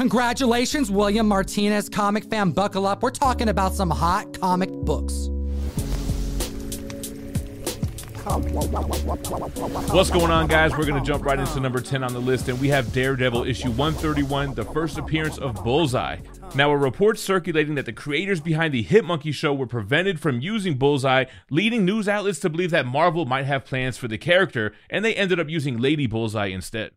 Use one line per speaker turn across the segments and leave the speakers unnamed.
Congratulations, William Martinez, comic fan. Buckle up. We're talking about some hot comic books.
What's going on, guys? We're going to jump right into number 10 on the list, and we have Daredevil issue 131, the first appearance of Bullseye. Now, a report circulating that the creators behind the Hit Monkey show were prevented from using Bullseye, leading news outlets to believe that Marvel might have plans for the character, and they ended up using Lady Bullseye instead.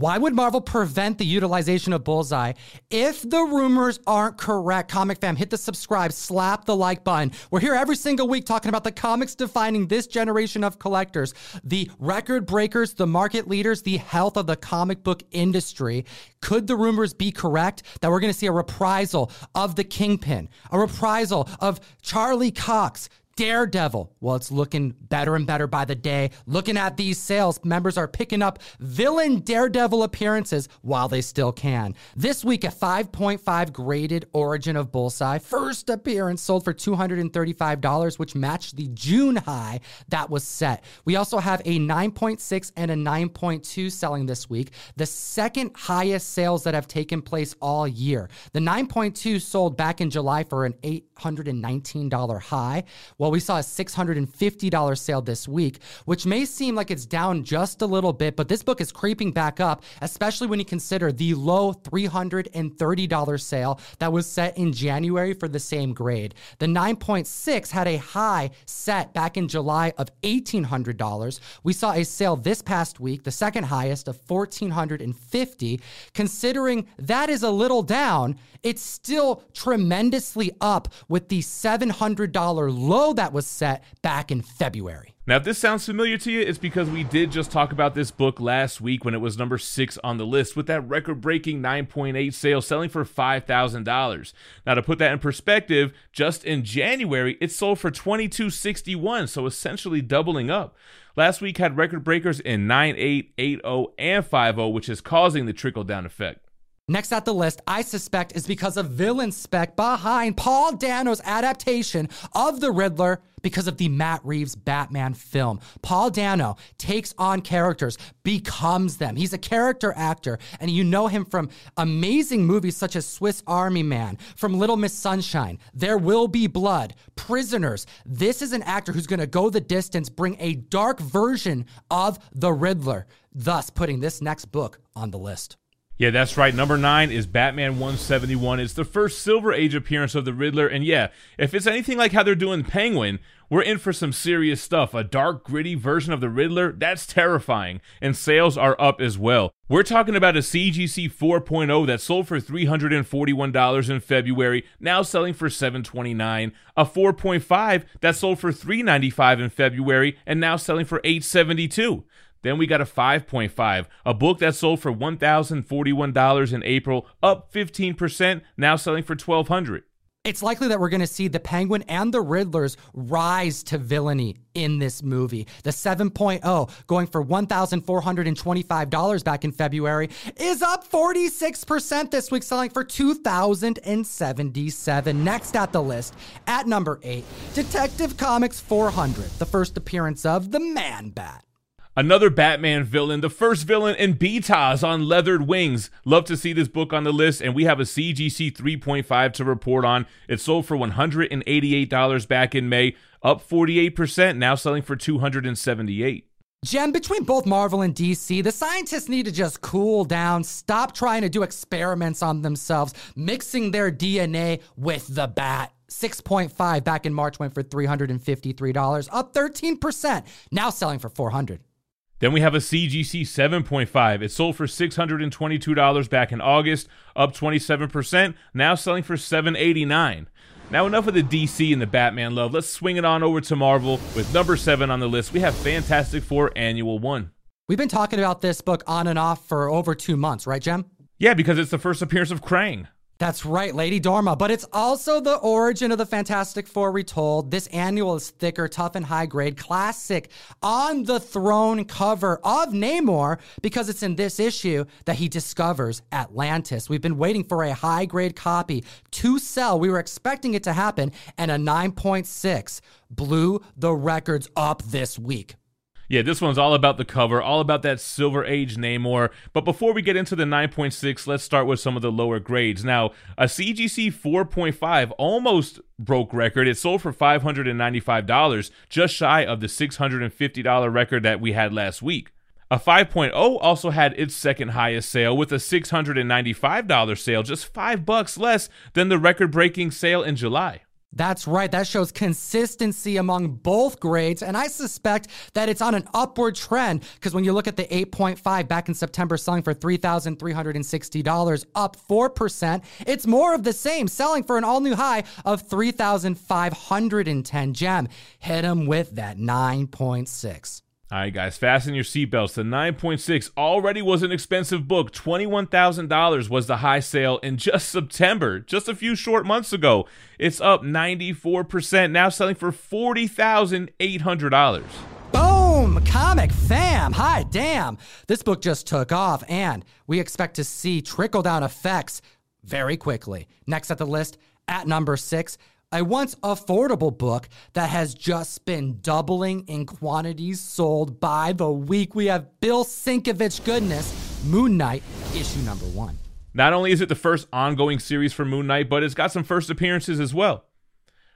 Why would Marvel prevent the utilization of Bullseye? If the rumors aren't correct, Comic Fam, hit the subscribe, slap the like button. We're here every single week talking about the comics defining this generation of collectors, the record breakers, the market leaders, the health of the comic book industry. Could the rumors be correct that we're going to see a reprisal of the Kingpin, a reprisal of Charlie Cox, Daredevil. Well, it's looking better and better by the day. Looking at these sales, members are picking up villain Daredevil appearances while they still can. This week, a 5.5 graded Origin of Bullseye. First appearance sold for $235, which matched the June high that was set. We also have a 9.6 and a 9.2 selling this week, the second highest sales that have taken place all year. The 9.2 sold back in July for an $819 high. Well, well, we saw a $650 sale this week, which may seem like it's down just a little bit, but this book is creeping back up, especially when you consider the low $330 sale that was set in January for the same grade. The 9.6 had a high set back in July of $1,800. We saw a sale this past week, the second highest of $1,450. Considering that is a little down, it's still tremendously up with the $700 low that was set back in February.
Now, if this sounds familiar to you, it's because we did just talk about this book last week when it was number six on the list with that record breaking 9.8 sale selling for $5,000. Now, to put that in perspective, just in January, it sold for $22.61, so essentially doubling up. Last week had record breakers in 9.8, 8.0, and 5.0, which is causing the trickle down effect.
Next at the list, I suspect, is because of villain spec behind Paul Dano's adaptation of the Riddler because of the Matt Reeves Batman film. Paul Dano takes on characters, becomes them. He's a character actor, and you know him from amazing movies such as Swiss Army Man, from Little Miss Sunshine, There Will Be Blood, Prisoners. This is an actor who's going to go the distance, bring a dark version of the Riddler, thus putting this next book on the list.
Yeah, that's right. Number nine is Batman 171. It's the first Silver Age appearance of the Riddler. And yeah, if it's anything like how they're doing Penguin, we're in for some serious stuff. A dark, gritty version of the Riddler, that's terrifying. And sales are up as well. We're talking about a CGC 4.0 that sold for $341 in February, now selling for 729. A 4.5 that sold for 395 in February and now selling for $872. Then we got a 5.5, a book that sold for $1,041 in April, up 15%, now selling for 1,200.
It's likely that we're going to see the Penguin and the Riddlers rise to villainy in this movie. The 7.0, going for $1,425 back in February, is up 46% this week, selling for 2,077. Next at the list, at number 8, Detective Comics 400, the first appearance of the Man Bat.
Another Batman villain, the first villain in BTAS on Leathered Wings. Love to see this book on the list, and we have a CGC 3.5 to report on. It sold for $188 back in May, up 48%, now selling for 278
Jem, between both Marvel and DC, the scientists need to just cool down, stop trying to do experiments on themselves, mixing their DNA with the bat. 6.5 back in March went for $353, up 13%, now selling for 400.
Then we have a CGC 7.5. It sold for $622 back in August, up 27%, now selling for 789. Now enough of the DC and the Batman love. Let's swing it on over to Marvel with number 7 on the list. We have Fantastic Four Annual 1.
We've been talking about this book on and off for over 2 months, right, Jem?
Yeah, because it's the first appearance of Krang.
That's right, Lady Dorma. But it's also the origin of the Fantastic Four retold. This annual is thicker, tough, and high grade, classic on the throne cover of Namor because it's in this issue that he discovers Atlantis. We've been waiting for a high grade copy to sell. We were expecting it to happen, and a 9.6 blew the records up this week.
Yeah, this one's all about the cover, all about that Silver Age Namor. But before we get into the 9.6, let's start with some of the lower grades. Now, a CGC 4.5 almost broke record. It sold for $595, just shy of the $650 record that we had last week. A 5.0 also had its second highest sale with a $695 sale, just 5 bucks less than the record-breaking sale in July.
That's right. That shows consistency among both grades. And I suspect that it's on an upward trend because when you look at the 8.5 back in September selling for $3,360, up 4%, it's more of the same, selling for an all new high of 3,510 Jem. Hit them with that 9.6.
All right, guys, fasten your seatbelts. The 9.6 already was an expensive book. $21,000 was the high sale in just September, just a few short months ago. It's up 94%, now selling for $40,800.
Boom! Comic fam! Hi, damn! This book just took off, and we expect to see trickle down effects very quickly. Next at the list, at number six, a once affordable book that has just been doubling in quantities sold by the week. We have Bill Sienkiewicz goodness, Moon Knight, issue number one.
Not only is it the first ongoing series for Moon Knight, but it's got some first appearances as well.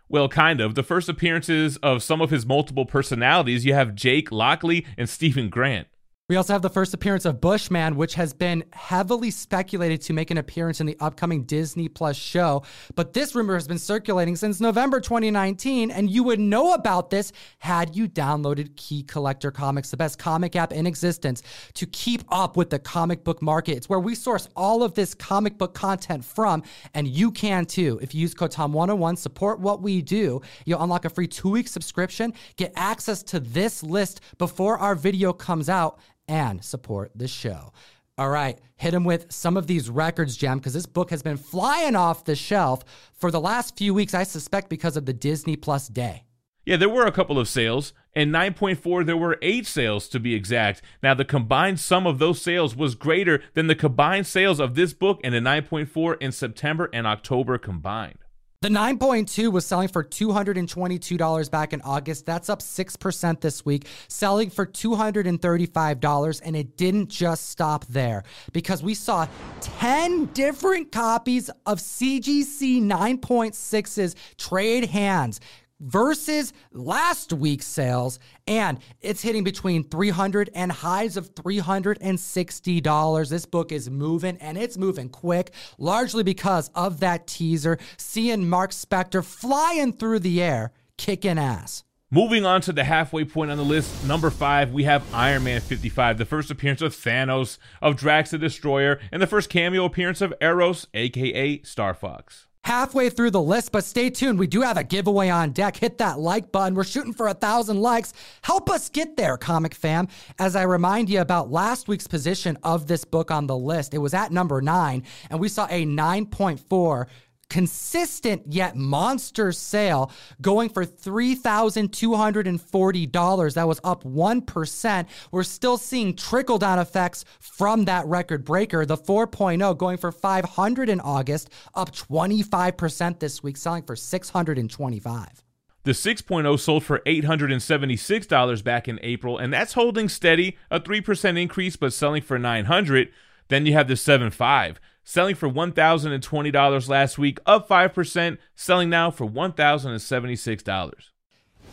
Well, kind of. The first appearances of some of his multiple personalities, you have Jake Lockley and Steven Grant.
We also have the first appearance of Bushman, which has been heavily speculated to make an appearance in the upcoming Disney Plus show. But this rumor has been circulating since November 2019, and you would know about this had you downloaded Key Collector Comics, the best comic app in existence, to keep up with the comic book market. It's where we source all of this comic book content from, and you can too. If you use code TOM101, support what we do, you'll unlock a free two week subscription, get access to this list before our video comes out and support the show. All right, hit him with some of these records, Jem, because this book has been flying off the shelf for the last few weeks, I suspect because of the Disney Plus day.
Yeah, there were a couple of sales. In 9.4, there were eight sales to be exact. Now, the combined sum of those sales was greater than the combined sales of this book and the 9.4 in September and October combined.
The 9.2 was selling for $222 back in August. That's up 6% this week, selling for $235. And it didn't just stop there because we saw 10 different copies of CGC 9.6's trade hands versus last week's sales and it's hitting between 300 and highs of $360 this book is moving and it's moving quick largely because of that teaser. Seeing Marc Spector flying through the air kicking ass.
Moving on to the halfway point on the list, number five, we have Iron Man 55, the first appearance of Thanos, of Drax the Destroyer, and the first cameo appearance of Eros, aka Star Fox
halfway through the list, but stay tuned. We do have a giveaway on deck. Hit that like button. We're shooting for a thousand likes. Help us get there, comic fam. As I remind you about last week's position of this book on the list, it was at number nine, and we saw a 9.4 consistent yet monster sale going for $3,240. That was up 1%. We're still seeing trickle down effects from that record breaker. The 4.0 going for 500 in August, up 25% this week, selling for 625.
The 6.0 sold for $876 back in April, and that's holding steady, a 3% increase, but selling for 900. Then you have the 7.5 selling for $1,020 last week, up 5%, selling now for $1,076.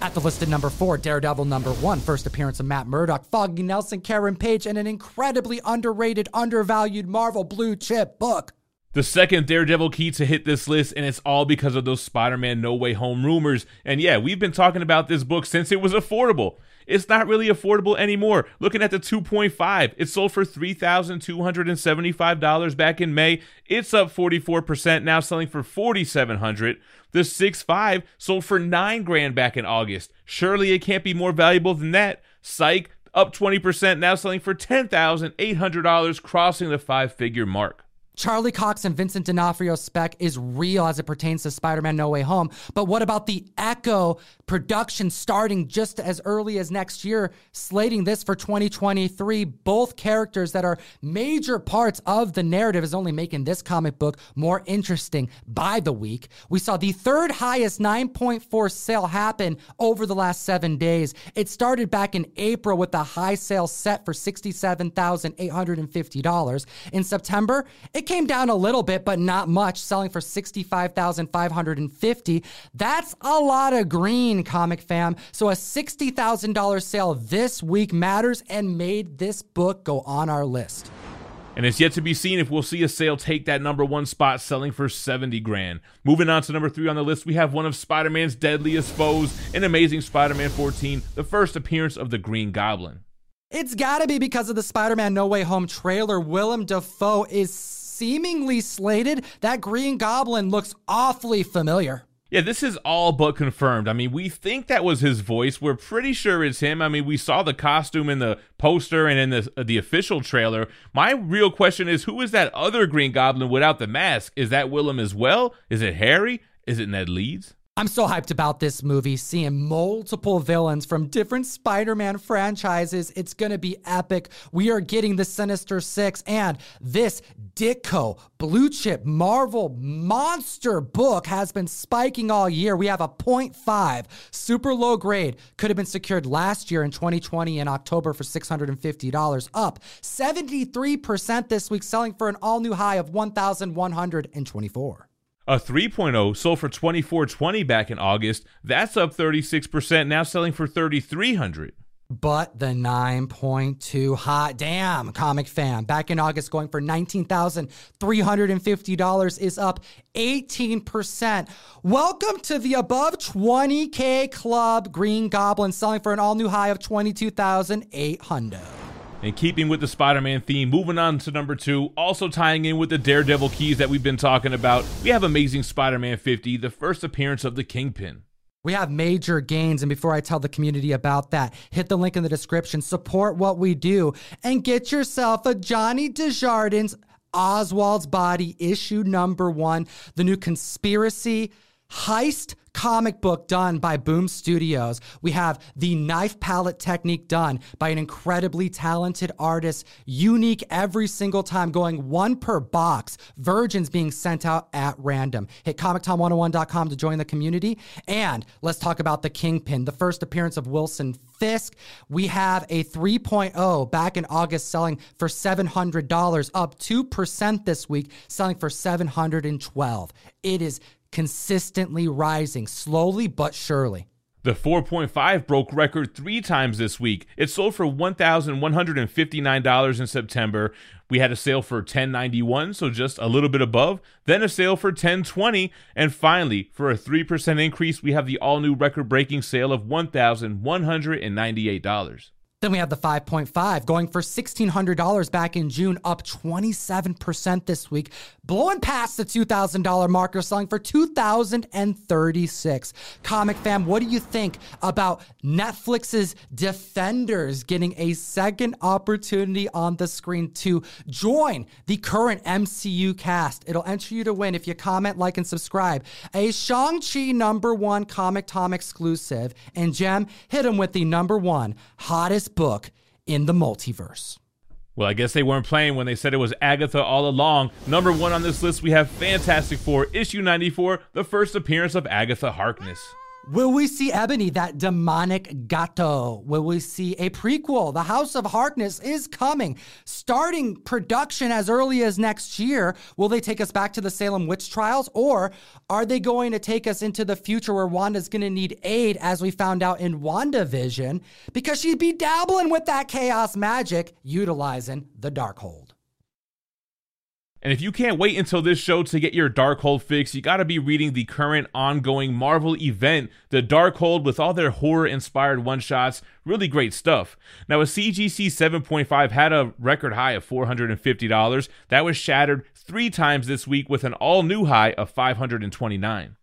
At the listed number four, Daredevil number one, first appearance of Matt Murdock, Foggy Nelson, Karen Page, and an incredibly underrated, undervalued Marvel blue chip book.
The second Daredevil key to hit this list, and it's all because of those Spider Man No Way Home rumors. And yeah, we've been talking about this book since it was affordable. It's not really affordable anymore. Looking at the 2.5, it sold for $3,275 back in May. It's up 44%, now selling for 4700 The 6.5 sold for 9 grand back in August. Surely it can't be more valuable than that. Psych, up 20%, now selling for $10,800, crossing the five figure mark.
Charlie Cox and Vincent D'Onofrio spec is real as it pertains to Spider Man No Way Home. But what about the Echo production starting just as early as next year, slating this for 2023? Both characters that are major parts of the narrative is only making this comic book more interesting by the week. We saw the third highest 9.4 sale happen over the last seven days. It started back in April with a high sale set for $67,850. In September, it came down a little bit, but not much, selling for 65550 That's a lot of green, comic fam. So a $60,000 sale this week matters and made this book go on our list.
And it's yet to be seen if we'll see a sale take that number one spot, selling for 70 grand. Moving on to number three on the list, we have one of Spider Man's deadliest foes in Amazing Spider Man 14, the first appearance of the Green Goblin.
It's gotta be because of the Spider Man No Way Home trailer. Willem Dafoe is seemingly slated, that Green Goblin looks awfully familiar.
Yeah, this is all but confirmed. I mean, we think that was his voice. We're pretty sure it's him. I mean, we saw the costume in the poster and in the the official trailer. My real question is, who is that other Green Goblin without the mask? Is that Willem as well? Is it Harry? Is it Ned Leeds?
I'm so hyped about this movie, seeing multiple villains from different Spider Man franchises. It's going to be epic. We are getting the Sinister Six, and this Ditko blue chip Marvel monster book has been spiking all year. We have a 0.5 super low grade, could have been secured last year in 2020 in October for $650, up 73% this week, selling for an all new high of 1,124.
A 3.0 sold for 24.20 back in August. That's up 36%, now selling for 3300.
But the 9.2 hot damn comic fan back in August going for $19,350 is up 18%. Welcome to the above 20k club Green Goblin selling for an all new high of 22,800.
In keeping with the Spider Man theme, moving on to number two, also tying in with the Daredevil keys that we've been talking about, we have Amazing Spider Man 50, the first appearance of the Kingpin.
We have major gains, and before I tell the community about that, hit the link in the description, support what we do, and get yourself a Johnny Desjardins Oswald's Body issue number one, the new conspiracy heist comic book done by Boom Studios. We have the knife palette technique done by an incredibly talented artist, unique every single time, going one per box, virgins being sent out at random. Hit ComicTom101.com to join the community. And let's talk about the Kingpin, the first appearance of Wilson Fisk. We have a 3.0 back in August selling for $700, up 2% this week, selling for 712. It is consistently rising, slowly but surely.
The 4.5 broke record three times this week. It sold for $1,159 in September. We had a sale for 1091, so just a little bit above. Then a sale for 1020, and finally, for a 3% increase, we have the all-new record-breaking sale of $1,198.
Then we have the 5.5 going for $1,600 back in June, up 27% this week, blowing past the $2,000 marker, selling for 2,036. Comic fam, what do you think about Netflix's Defenders getting a second opportunity on the screen to join the current MCU cast? It'll enter you to win if you comment, like, and subscribe. A Shang-Chi number one Comic Tom exclusive. And Jem, hit him with the number one hottest book in the multiverse.
Well, I guess they weren't playing when they said it was Agatha all along. Number one on this list, we have Fantastic Four, issue 94, the first appearance of Agatha Harkness.
Will we see Ebony, that demonic gato? Will we see a prequel? The House of Harkness is coming, starting production as early as next year. Will they take us back to the Salem witch trials, or are they going to take us into the future where Wanda's going to need aid, as we found out in WandaVision, because she'd be dabbling with that chaos magic, utilizing the Darkhold?
And if you can't wait until this show to get your Darkhold fix, you gotta be reading the current ongoing Marvel event, the Darkhold, with all their horror inspired one shots. Really great stuff. Now, a CGC 7.5 had a record high of $450. That was shattered three times this week with an all new high of 529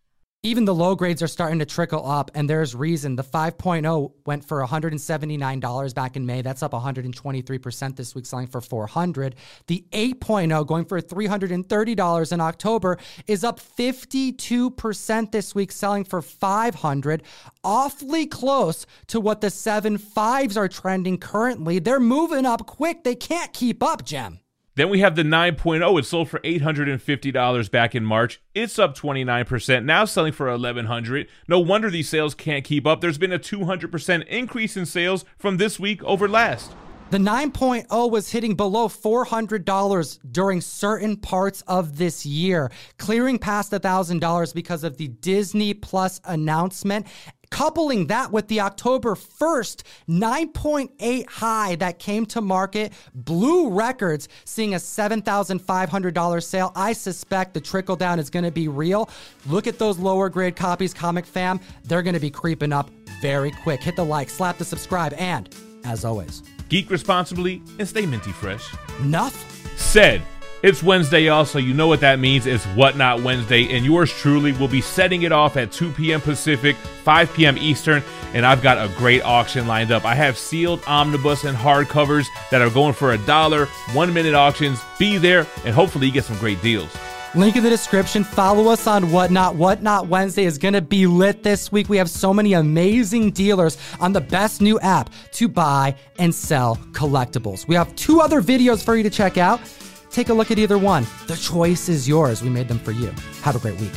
even the low grades are starting to trickle up, and there's reason. The 5.0 went for $179 back in May. That's up 123% this week, selling for 400. The 8.0 going for $330 in October is up 52% this week, selling for 500. Awfully close to what the 7.5s are trending currently. They're moving up quick. They can't keep up, Jem.
Then we have the 9.0. It sold for $850 back in March. It's up 29%, now selling for 1,100. No wonder these sales can't keep up. There's been a 200% increase in sales from this week over last.
The 9.0 was hitting below $400 during certain parts of this year, clearing past $1,000 because of the Disney Plus announcement. Coupling that with the October 1st 9.8 high that came to market, Blew Records seeing a $7,500 sale. I suspect the trickle down is going to be real. Look at those lower grade copies, Comic Fam. They're going to be creeping up very quick. Hit the like, slap the subscribe, and as always,
Geek responsibly and stay minty fresh.
Enough
said. It's Wednesday, also. You know what that means. It's Whatnot Wednesday, and yours truly will be setting it off at 2 p.m. Pacific, 5 p.m. Eastern, and I've got a great auction lined up. I have sealed omnibus and hardcovers that are going for a dollar, one minute auctions. Be there, and hopefully you get some great deals.
Link in the description. Follow us on Whatnot. Whatnot Wednesday is going to be lit this week. We have so many amazing dealers on the best new app to buy and sell collectibles. We have two other videos for you to check out. Take a look at either one. The choice is yours. We made them for you. Have a great week.